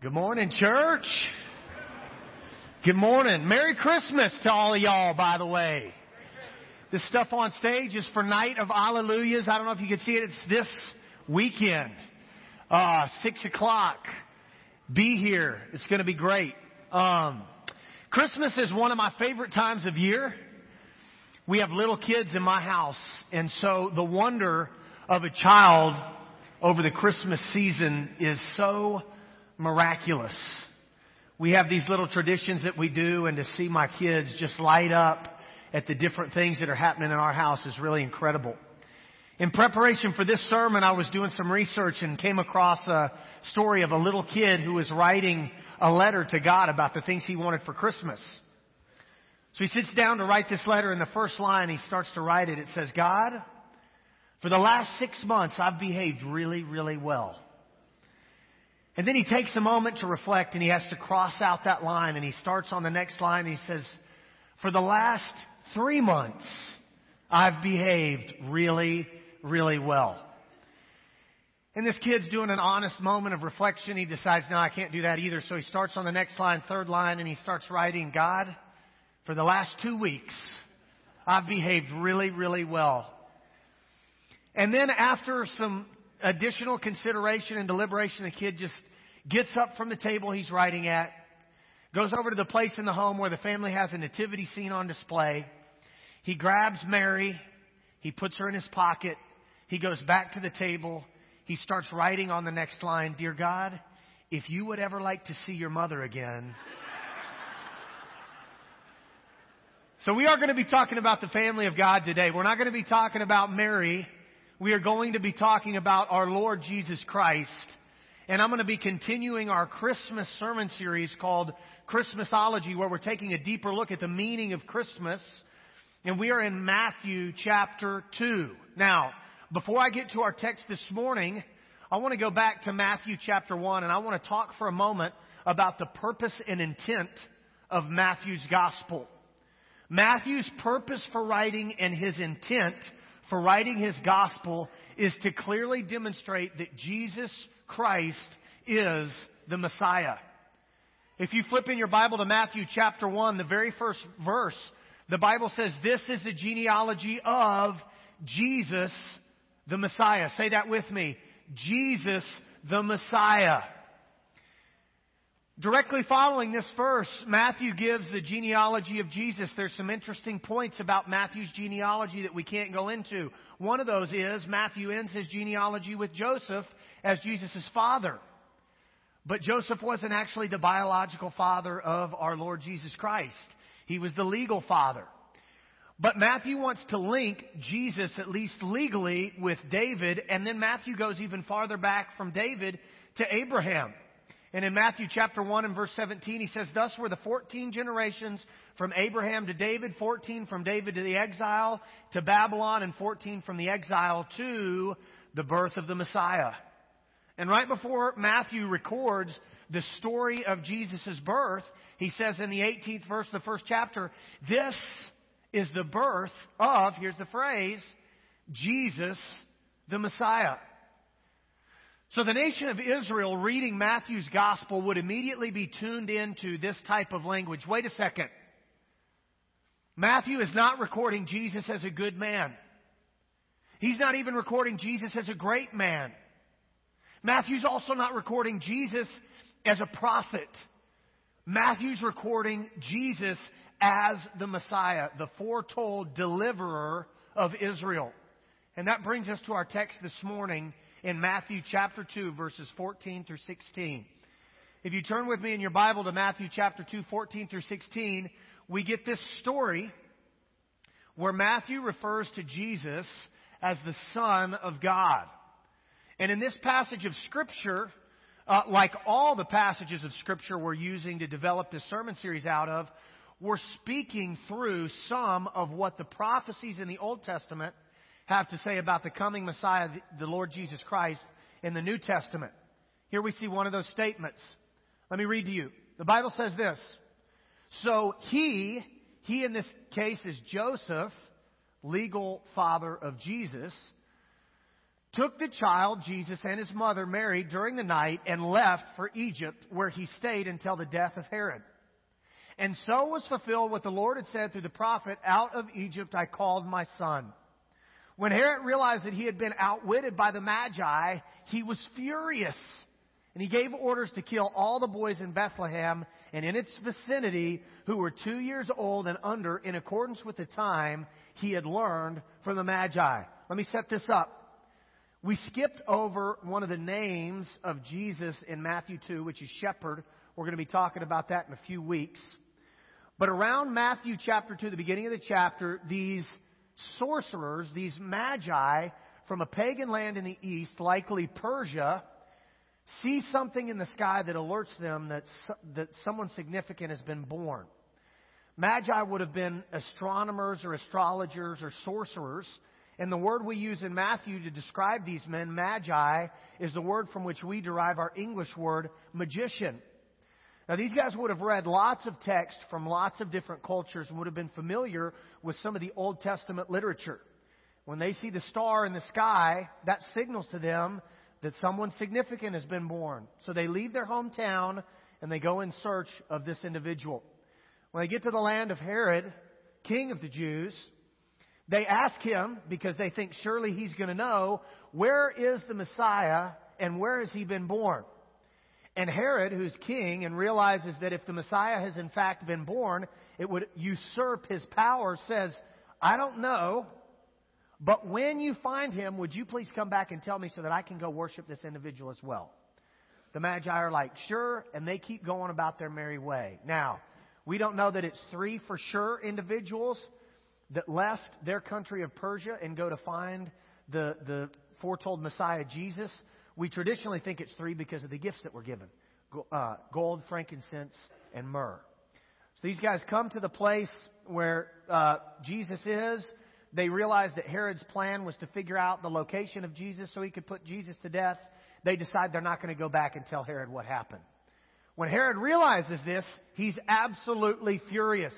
Good morning, church. Good morning. Merry Christmas to all of y'all, by the way. This stuff on stage is for Night of Alleluias. I don't know if you can see it. It's this weekend. Uh, six o'clock. Be here. It's going to be great. Um, Christmas is one of my favorite times of year. We have little kids in my house, and so the wonder of a child over the Christmas season is so miraculous. We have these little traditions that we do, and to see my kids just light up at the different things that are happening in our house is really incredible. In preparation for this sermon, I was doing some research and came across a story of a little kid who was writing a letter to God about the things he wanted for Christmas. So he sits down to write this letter, and the first line he starts to write it. It says, God, for the last six months, I've behaved really, really well. And then he takes a moment to reflect and he has to cross out that line and he starts on the next line and he says, for the last three months, I've behaved really, really well. And this kid's doing an honest moment of reflection. He decides, no, I can't do that either. So he starts on the next line, third line, and he starts writing, God, for the last two weeks, I've behaved really, really well. And then after some additional consideration and deliberation, the kid just gets up from the table he's writing at, goes over to the place in the home where the family has a nativity scene on display. He grabs Mary. He puts her in his pocket. He goes back to the table. He starts writing on the next line, Dear God, if you would ever like to see your mother again. so we are going to be talking about the family of God today. We're not going to be talking about Mary we are going to be talking about our Lord Jesus Christ. And I'm going to be continuing our Christmas sermon series called Christmasology, where we're taking a deeper look at the meaning of Christmas. And we are in Matthew chapter 2. Now, before I get to our text this morning, I want to go back to Matthew chapter 1 and I want to talk for a moment about the purpose and intent of Matthew's gospel. Matthew's purpose for writing and his intent for writing his gospel is to clearly demonstrate that Jesus Christ is the Messiah. If you flip in your Bible to Matthew chapter 1, the very first verse, the Bible says, This is the genealogy of Jesus the Messiah. Say that with me. Jesus the Messiah. Directly following this verse, Matthew gives the genealogy of Jesus. There's some interesting points about Matthew's genealogy that we can't go into. One of those is Matthew ends his genealogy with Joseph as Jesus' father. But Joseph wasn't actually the biological father of our Lord Jesus Christ. He was the legal father. But Matthew wants to link Jesus, at least legally, with David, and then Matthew goes even farther back from David to Abraham. And in Matthew chapter 1 and verse 17, he says, Thus were the 14 generations from Abraham to David, 14 from David to the exile to Babylon, and 14 from the exile to the birth of the Messiah. And right before Matthew records the story of Jesus' birth, he says in the 18th verse of the first chapter, This is the birth of, here's the phrase, Jesus the Messiah. So the nation of Israel reading Matthew's gospel would immediately be tuned into this type of language. Wait a second. Matthew is not recording Jesus as a good man. He's not even recording Jesus as a great man. Matthew's also not recording Jesus as a prophet. Matthew's recording Jesus as the Messiah, the foretold deliverer of Israel. And that brings us to our text this morning in Matthew chapter 2, verses 14 through 16. If you turn with me in your Bible to Matthew chapter 2, 14 through 16, we get this story where Matthew refers to Jesus as the Son of God. And in this passage of Scripture, uh, like all the passages of Scripture we're using to develop this sermon series out of, we're speaking through some of what the prophecies in the Old Testament have to say about the coming Messiah, the Lord Jesus Christ, in the New Testament. Here we see one of those statements. Let me read to you. The Bible says this. So he, he in this case is Joseph, legal father of Jesus, took the child, Jesus, and his mother, Mary, during the night and left for Egypt, where he stayed until the death of Herod. And so was fulfilled what the Lord had said through the prophet, Out of Egypt I called my son. When Herod realized that he had been outwitted by the Magi, he was furious. And he gave orders to kill all the boys in Bethlehem and in its vicinity who were two years old and under in accordance with the time he had learned from the Magi. Let me set this up. We skipped over one of the names of Jesus in Matthew 2, which is shepherd. We're going to be talking about that in a few weeks. But around Matthew chapter 2, the beginning of the chapter, these sorcerers, these magi from a pagan land in the east, likely Persia, see something in the sky that alerts them that, that someone significant has been born. Magi would have been astronomers or astrologers or sorcerers. And the word we use in Matthew to describe these men, magi, is the word from which we derive our English word magician. Now, these guys would have read lots of text from lots of different cultures and would have been familiar with some of the Old Testament literature. When they see the star in the sky, that signals to them that someone significant has been born. So they leave their hometown and they go in search of this individual. When they get to the land of Herod, king of the Jews, they ask him, because they think surely he's going to know, where is the Messiah and where has he been born? And Herod, who's king and realizes that if the Messiah has in fact been born, it would usurp his power, says, I don't know, but when you find him, would you please come back and tell me so that I can go worship this individual as well? The Magi are like, sure, and they keep going about their merry way. Now, we don't know that it's three for sure individuals that left their country of Persia and go to find the, the foretold Messiah Jesus. We traditionally think it's three because of the gifts that were given uh, gold, frankincense, and myrrh. So these guys come to the place where uh, Jesus is. They realize that Herod's plan was to figure out the location of Jesus so he could put Jesus to death. They decide they're not going to go back and tell Herod what happened. When Herod realizes this, he's absolutely furious.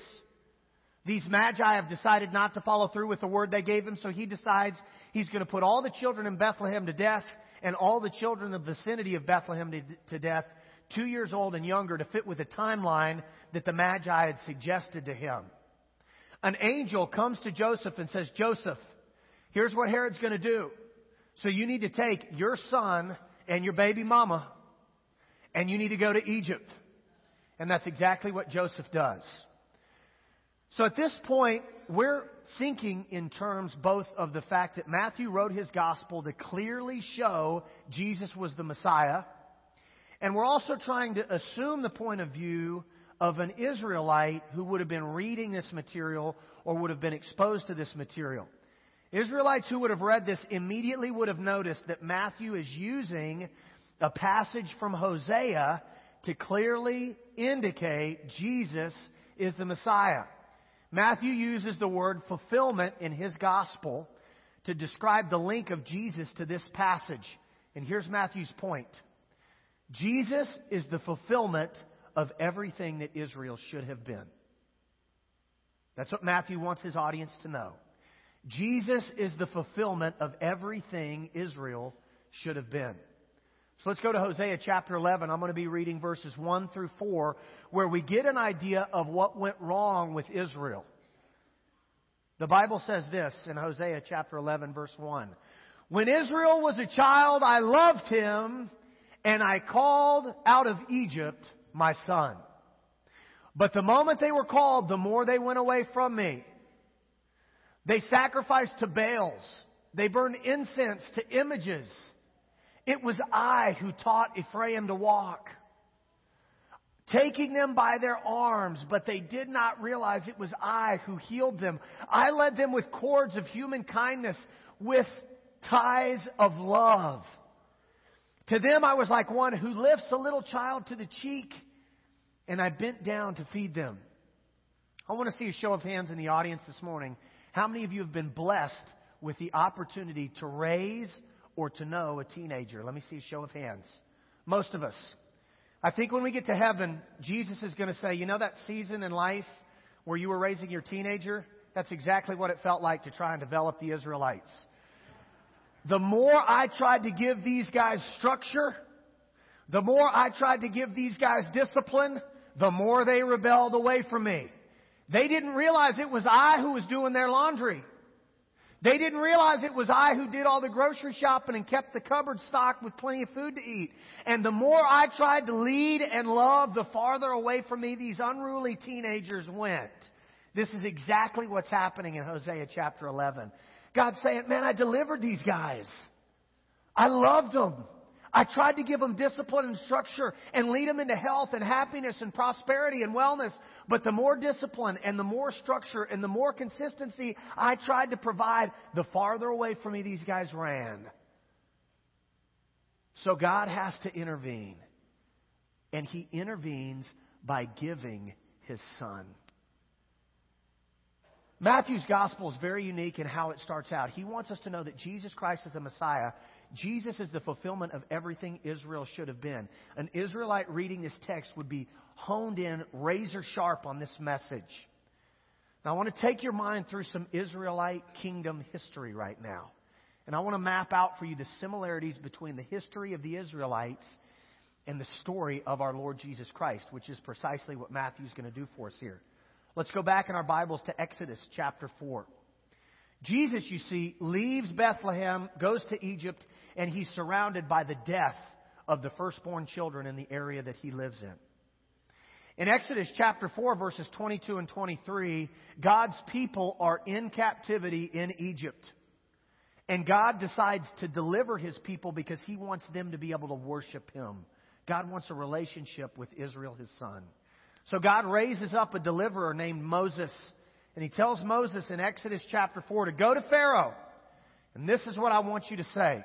These magi have decided not to follow through with the word they gave him, so he decides he's going to put all the children in Bethlehem to death and all the children in the vicinity of Bethlehem to, to death, two years old and younger, to fit with the timeline that the Magi had suggested to him. An angel comes to Joseph and says, Joseph, here's what Herod's going to do. So you need to take your son and your baby mama and you need to go to Egypt. And that's exactly what Joseph does. So at this point, we're thinking in terms both of the fact that Matthew wrote his gospel to clearly show Jesus was the Messiah, and we're also trying to assume the point of view of an Israelite who would have been reading this material or would have been exposed to this material. Israelites who would have read this immediately would have noticed that Matthew is using a passage from Hosea to clearly indicate Jesus is the Messiah. Matthew uses the word fulfillment in his gospel to describe the link of Jesus to this passage. And here's Matthew's point. Jesus is the fulfillment of everything that Israel should have been. That's what Matthew wants his audience to know. Jesus is the fulfillment of everything Israel should have been. So let's go to Hosea chapter 11. I'm going to be reading verses 1 through 4, where we get an idea of what went wrong with Israel. The Bible says this in Hosea chapter 11, verse 1. When Israel was a child, I loved him, and I called out of Egypt my son. But the moment they were called, the more they went away from me. They sacrificed to Baals. They burned incense to images. It was I who taught Ephraim to walk, taking them by their arms, but they did not realize it was I who healed them. I led them with cords of human kindness, with ties of love. To them I was like one who lifts a little child to the cheek, and I bent down to feed them. I want to see a show of hands in the audience this morning. How many of you have been blessed with the opportunity to raise or to know a teenager? Let me see a show of hands. Most of us. I think when we get to heaven, Jesus is going to say, you know that season in life where you were raising your teenager? That's exactly what it felt like to try and develop the Israelites. the more I tried to give these guys structure, the more I tried to give these guys discipline, the more they rebelled away from me. They didn't realize it was I who was doing their laundry. They didn't realize it was I who did all the grocery shopping and kept the cupboard stocked with plenty of food to eat. And the more I tried to lead and love, the farther away from me these unruly teenagers went. This is exactly what's happening in Hosea chapter 11. God's saying, man, I delivered these guys. I loved them. I tried to give them discipline and structure and lead them into health and happiness and prosperity and wellness. But the more discipline and the more structure and the more consistency I tried to provide, the farther away from me these guys ran. So God has to intervene. And He intervenes by giving His Son. Matthew's gospel is very unique in how it starts out. He wants us to know that Jesus Christ is the Messiah. Jesus is the fulfillment of everything Israel should have been. An Israelite reading this text would be honed in razor sharp on this message. Now, I want to take your mind through some Israelite kingdom history right now. And I want to map out for you the similarities between the history of the Israelites and the story of our Lord Jesus Christ, which is precisely what Matthew's going to do for us here. Let's go back in our Bibles to Exodus chapter 4. Jesus, you see, leaves Bethlehem, goes to Egypt, and he's surrounded by the death of the firstborn children in the area that he lives in. In Exodus chapter 4, verses 22 and 23, God's people are in captivity in Egypt. And God decides to deliver his people because he wants them to be able to worship him. God wants a relationship with Israel, his son. So God raises up a deliverer named Moses. And he tells Moses in Exodus chapter 4 to go to Pharaoh. And this is what I want you to say.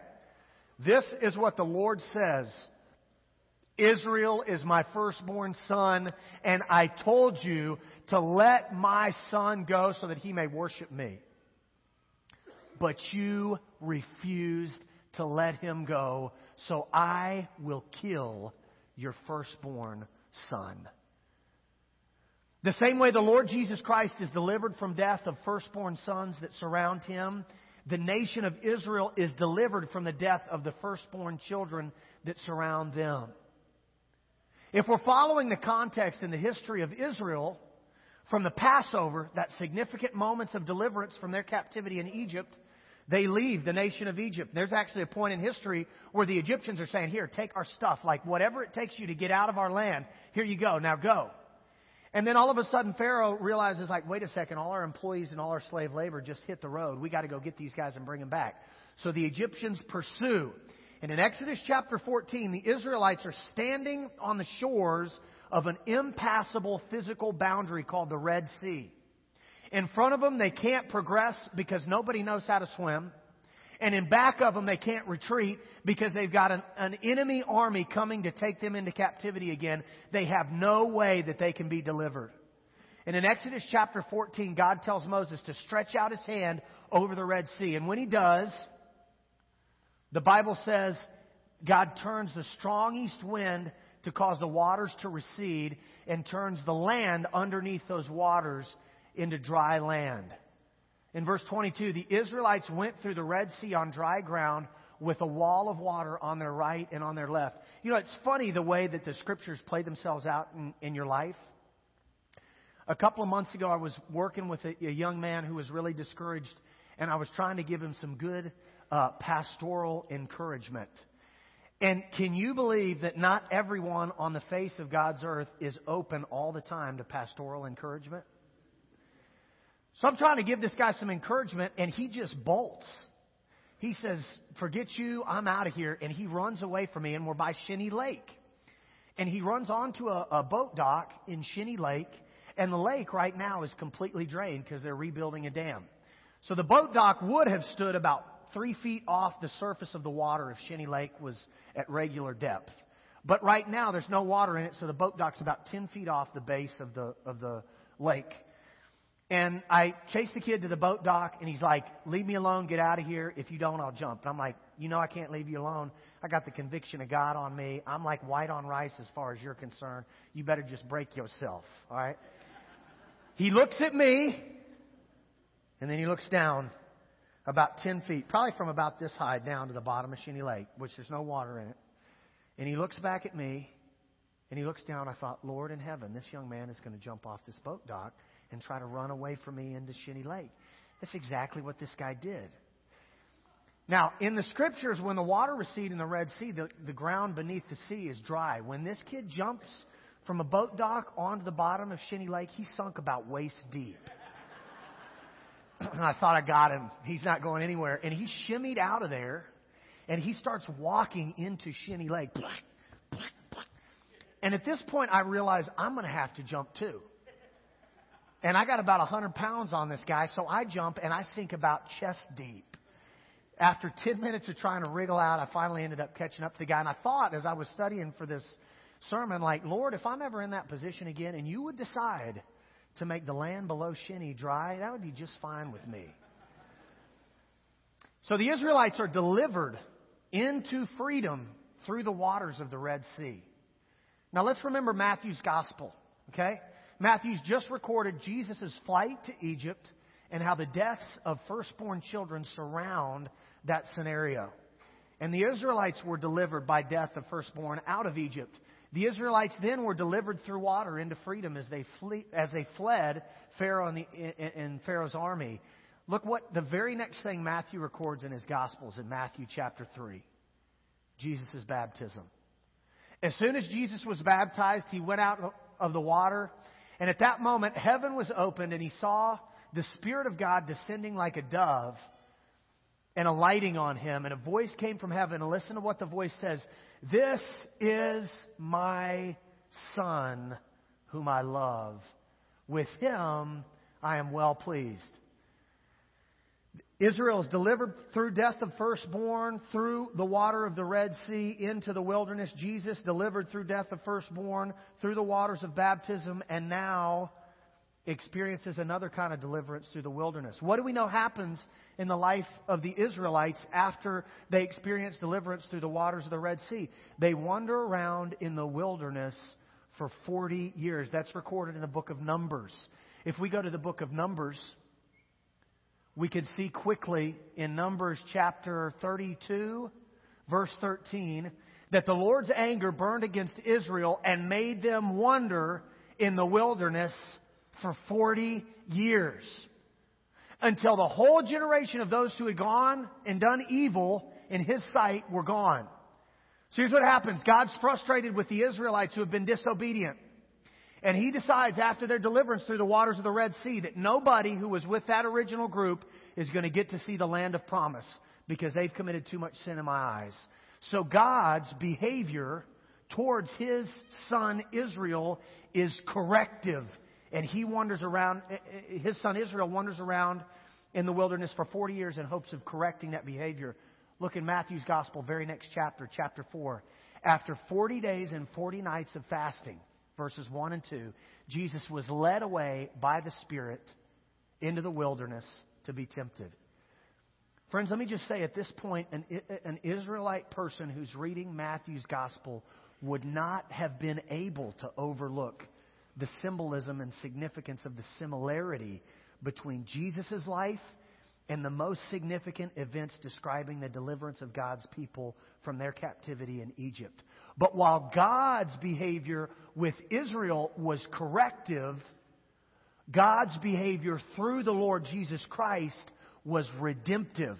This is what the Lord says. Israel is my firstborn son, and I told you to let my son go so that he may worship me. But you refused to let him go, so I will kill your firstborn son. The same way the Lord Jesus Christ is delivered from death of firstborn sons that surround him, the nation of Israel is delivered from the death of the firstborn children that surround them. If we're following the context in the history of Israel, from the Passover, that significant moments of deliverance from their captivity in Egypt, they leave the nation of Egypt. There's actually a point in history where the Egyptians are saying, Here, take our stuff, like whatever it takes you to get out of our land, here you go, now go. And then all of a sudden, Pharaoh realizes, like, wait a second, all our employees and all our slave labor just hit the road. We got to go get these guys and bring them back. So the Egyptians pursue. And in Exodus chapter 14, the Israelites are standing on the shores of an impassable physical boundary called the Red Sea. In front of them, they can't progress because nobody knows how to swim. And in back of them, they can't retreat because they've got an, an, enemy army coming to take them into captivity again. They have no way that they can be delivered. And in Exodus chapter 14, God tells Moses to stretch out his hand over the Red Sea. And when he does, the Bible says God turns the strong east wind to cause the waters to recede and turns the land underneath those waters into dry land. In verse 22, the Israelites went through the Red Sea on dry ground with a wall of water on their right and on their left. You know, it's funny the way that the scriptures play themselves out in, in your life. A couple of months ago, I was working with a, a, young man who was really discouraged, and I was trying to give him some good uh, pastoral encouragement. And can you believe that not everyone on the face of God's earth is open all the time to pastoral encouragement? So I'm trying to give this guy some encouragement, and he just bolts. He says, Forget you, I'm out of here. And he runs away from me, and we're by Shinny Lake. And he runs onto a, a boat dock in Shinny Lake, and the lake right now is completely drained because they're rebuilding a dam. So the boat dock would have stood about three feet off the surface of the water if Shinny Lake was at regular depth. But right now there's no water in it, so the boat dock's about 10 feet off the base of the, of the lake. And I chased the kid to the boat dock, and he's like, Leave me alone, get out of here. If you don't, I'll jump. And I'm like, You know, I can't leave you alone. I got the conviction of God on me. I'm like white on rice as far as you're concerned. You better just break yourself, all right? He looks at me, and then he looks down. about 10 feet, probably from about this high down to the bottom of Shinny Lake, which there's no water in it. And he looks back at me and he looks down. I thought, Lord in heaven, this young man is going to jump off this boat dock and try to run away from me into Shinny Lake. That's exactly what this guy did. Now, in the scriptures, when the water receded in the Red Sea, the, the ground beneath the sea is dry. When this kid jumps from a boat dock onto the bottom of Shinny Lake, he sunk about waist deep. And I thought I got him. He's not going anywhere. And he shimmied out of there and he starts walking into Shinny Lake. And at this point, I realize I'm going to have to jump too. And I got about 100 pounds on this guy, so I jump and I sink about chest deep. After 10 minutes of trying to wriggle out, I finally ended up catching up to the guy. And I thought, as I was studying for this sermon, like, Lord, if I'm ever in that position again and you would decide to make the land below Shinny dry, that would be just fine with me. So the Israelites are delivered into freedom through the waters of the Red Sea. Now let's remember Matthew's gospel, okay? Matthew's just recorded Jesus' flight to Egypt and how the deaths of firstborn children surround that scenario. And the Israelites were delivered by death of firstborn out of Egypt. The Israelites then were delivered through water into freedom as they, flee, as they fled Pharaoh and, the, and Pharaoh's army. Look what the very next thing Matthew records in his Gospels in Matthew chapter 3 Jesus' baptism. As soon as Jesus was baptized, he went out of the water, and at that moment, heaven was opened, and he saw the Spirit of God descending like a dove and alighting on him. And a voice came from heaven. And listen to what the voice says This is my Son, whom I love. With him I am well pleased. Israel is delivered through death of firstborn, through the water of the Red Sea into the wilderness. Jesus delivered through death of firstborn, through the waters of baptism, and now experiences another kind of deliverance through the wilderness. What do we know happens in the life of the Israelites after they experience deliverance through the waters of the Red Sea? They wander around in the wilderness for 40 years. That's recorded in the book of Numbers. If we go to the book of Numbers, we could see quickly in Numbers chapter 32, verse 13, that the Lord's anger burned against Israel and made them wander in the wilderness for 40 years until the whole generation of those who had gone and done evil in his sight were gone. So here's what happens. God's frustrated with the Israelites who have been disobedient. And he decides after their deliverance through the waters of the Red Sea that nobody who was with that original group is going to get to see the land of promise because they've committed too much sin in my eyes. So God's behavior towards his son Israel is corrective and he wanders around, eh, eh, his son Israel wanders around in the wilderness for 40 years in hopes of correcting that behavior. Look in Matthew's gospel, very next chapter, chapter 4. After 40 days and 40 nights of fasting, verses 1 and 2, Jesus was led away by the Spirit into the wilderness to be tempted. Friends, let me just say at this point, an, an Israelite person who's reading Matthew's gospel would not have been able to overlook the symbolism and significance of the similarity between Jesus' life and the most significant events describing the deliverance of God's people from their captivity in Egypt. But while God's behavior with Israel was corrective, God's behavior through the Lord Jesus Christ was redemptive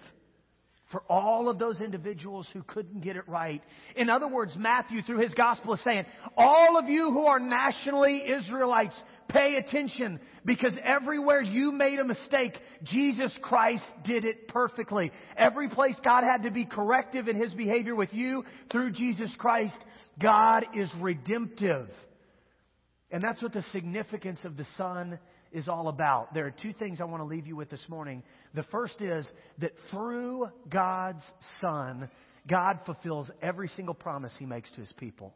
for all of those individuals who couldn't get it right. In other words, Matthew, through his gospel, is saying, all of you who are nationally Israelites, pay attention because everywhere you made a mistake, Jesus Christ did it perfectly. Every place God had to be corrective in his behavior with you through Jesus Christ, God is redemptive. And that's what the significance of the Son is all about. There are two things I want to leave you with this morning. The first is that through God's Son, God fulfills every single promise He makes to His people.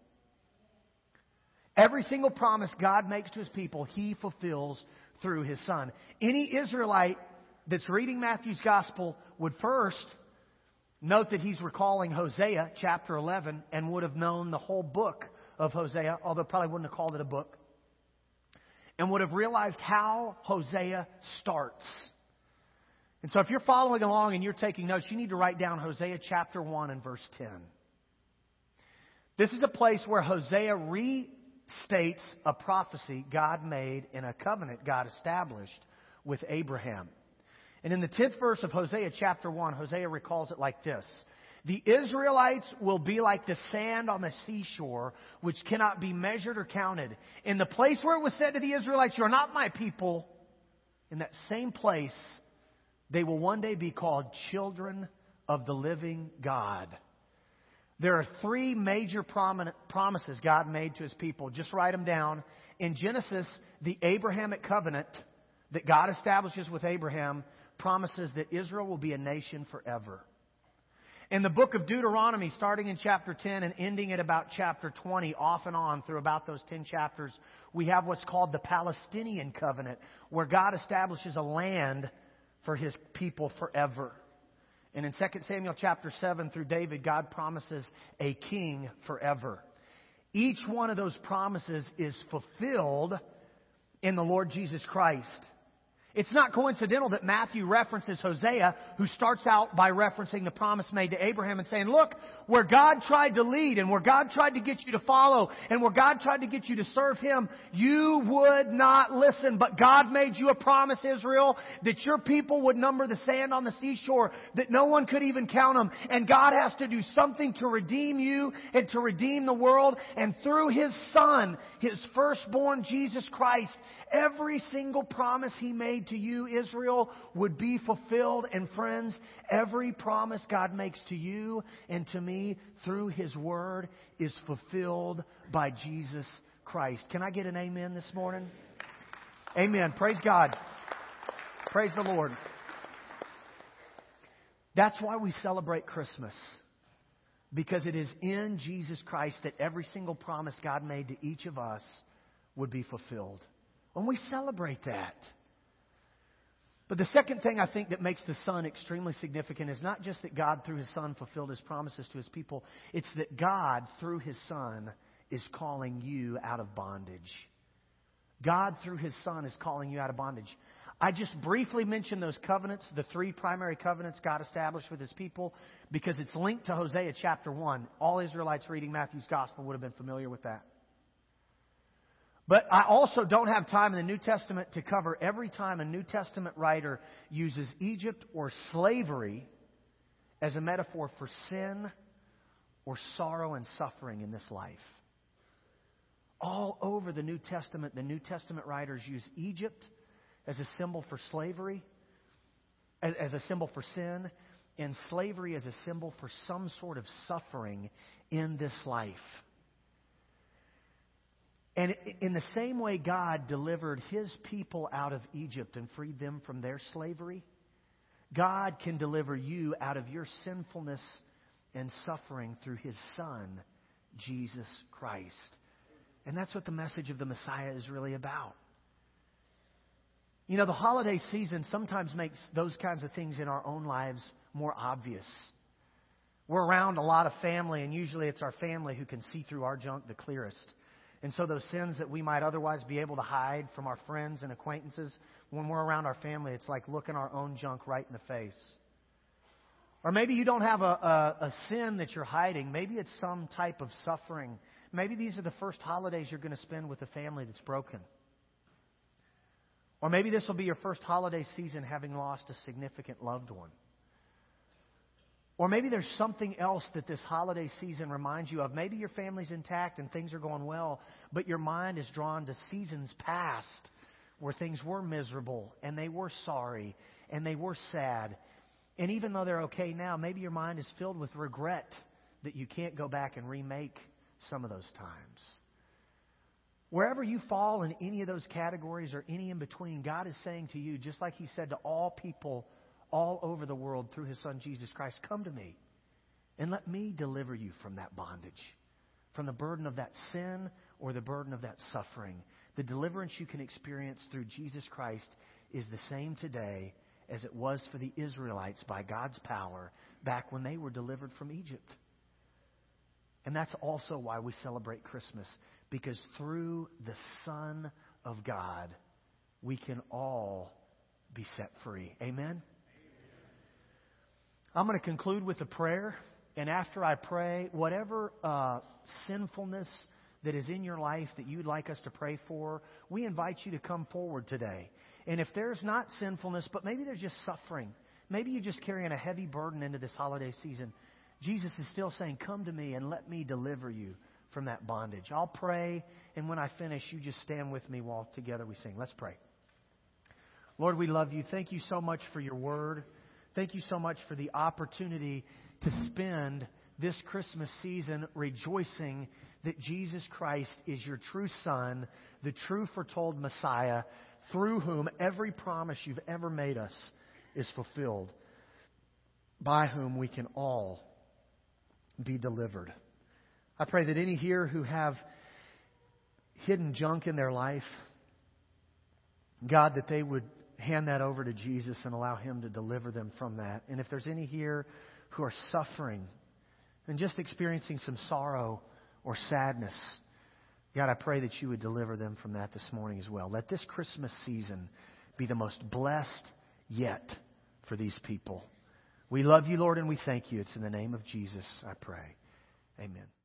Every single promise God makes to His people, He fulfills through His Son. Any Israelite that's reading Matthew's Gospel would first note that he's recalling Hosea chapter 11 and would have known the whole book of Hosea, although probably wouldn't have called it a book and would have realized how Hosea starts. And so if you're following along and you're taking notes, you need to write down Hosea chapter 1 and verse 10. This is a place where Hosea restates a prophecy God made in a covenant God established with Abraham. And in the 10th verse of Hosea chapter 1, Hosea recalls it like this. The Israelites will be like the sand on the seashore, which cannot be measured or counted. In the place where it was said to the Israelites, You are not my people, in that same place, they will one day be called children of the living God. There are three major promises God made to his people. Just write them down. In Genesis, the Abrahamic covenant that God establishes with Abraham promises that Israel will be a nation forever. In the book of Deuteronomy, starting in chapter 10 and ending at about chapter 20, off and on through about those 10 chapters, we have what's called the Palestinian covenant, where God establishes a land for his people forever. And in 2 Samuel chapter 7 through David, God promises a king forever. Each one of those promises is fulfilled in the Lord Jesus Christ. It's not coincidental that Matthew references Hosea, who starts out by referencing the promise made to Abraham and saying, look, where God tried to lead and where God tried to get you to follow and where God tried to get you to serve Him, you would not listen. But God made you a promise, Israel, that your people would number the sand on the seashore, that no one could even count them. And God has to do something to redeem you and to redeem the world. And through His Son, His firstborn Jesus Christ, every single promise He made to you, Israel, would be fulfilled. And friends, every promise God makes to you and to me through His Word is fulfilled by Jesus Christ. Can I get an amen this morning? Amen. Praise God. Praise the Lord. That's why we celebrate Christmas. Because it is in Jesus Christ that every single promise God made to each of us would be fulfilled. And we celebrate that. But the second thing I think that makes the Son extremely significant is not just that God, through His Son, fulfilled His promises to His people, it's that God, through His Son, is calling you out of bondage. God, through His Son, is calling you out of bondage. I just briefly mentioned those covenants, the three primary covenants God established with His people, because it's linked to Hosea chapter 1. All Israelites reading Matthew's Gospel would have been familiar with that. But I also don't have time in the New Testament to cover every time a New Testament writer uses Egypt or slavery as a metaphor for sin or sorrow and suffering in this life. All over the New Testament, the New Testament writers use Egypt as a symbol for slavery, as, as a symbol for sin, and slavery as a symbol for some sort of suffering in this life. And in the same way God delivered his people out of Egypt and freed them from their slavery, God can deliver you out of your sinfulness and suffering through his Son, Jesus Christ. And that's what the message of the Messiah is really about. You know, the holiday season sometimes makes those kinds of things in our own lives more obvious. We're around a lot of family, and usually it's our family who can see through our junk the clearest. And so those sins that we might otherwise be able to hide from our friends and acquaintances, when we're around our family, it's like looking our own junk right in the face. Or maybe you don't have a, a, a sin that you're hiding. Maybe it's some type of suffering. Maybe these are the first holidays you're going to spend with a family that's broken. Or maybe this will be your first holiday season having lost a significant loved one. Or maybe there's something else that this holiday season reminds you of. Maybe your family's intact and things are going well, but your mind is drawn to seasons past where things were miserable and they were sorry and they were sad. And even though they're okay now, maybe your mind is filled with regret that you can't go back and remake some of those times. Wherever you fall in any of those categories or any in between, God is saying to you, just like He said to all people all over the world through his son Jesus Christ. Come to me and let me deliver you from that bondage, from the burden of that sin or the burden of that suffering. The deliverance you can experience through Jesus Christ is the same today as it was for the Israelites by God's power back when they were delivered from Egypt. And that's also why we celebrate Christmas, because through the Son of God, we can all be set free. Amen? I'm going to conclude with a prayer. And after I pray, whatever uh, sinfulness that is in your life that you'd like us to pray for, we invite you to come forward today. And if there's not sinfulness, but maybe there's just suffering, maybe you're just carrying a heavy burden into this holiday season, Jesus is still saying, Come to me and let me deliver you from that bondage. I'll pray, and when I finish, you just stand with me while together we sing. Let's pray. Lord, we love you. Thank you so much for your word. Thank you so much for the opportunity to spend this Christmas season rejoicing that Jesus Christ is your true Son, the true foretold Messiah, through whom every promise you've ever made us is fulfilled, by whom we can all be delivered. I pray that any here who have hidden junk in their life, God, that they would hand that over to Jesus and allow Him to deliver them from that. And if there's any here who are suffering and just experiencing some sorrow or sadness, God, I pray that you would deliver them from that this morning as well. Let this Christmas season be the most blessed yet for these people. We love you, Lord, and we thank you. It's in the name of Jesus I pray. Amen.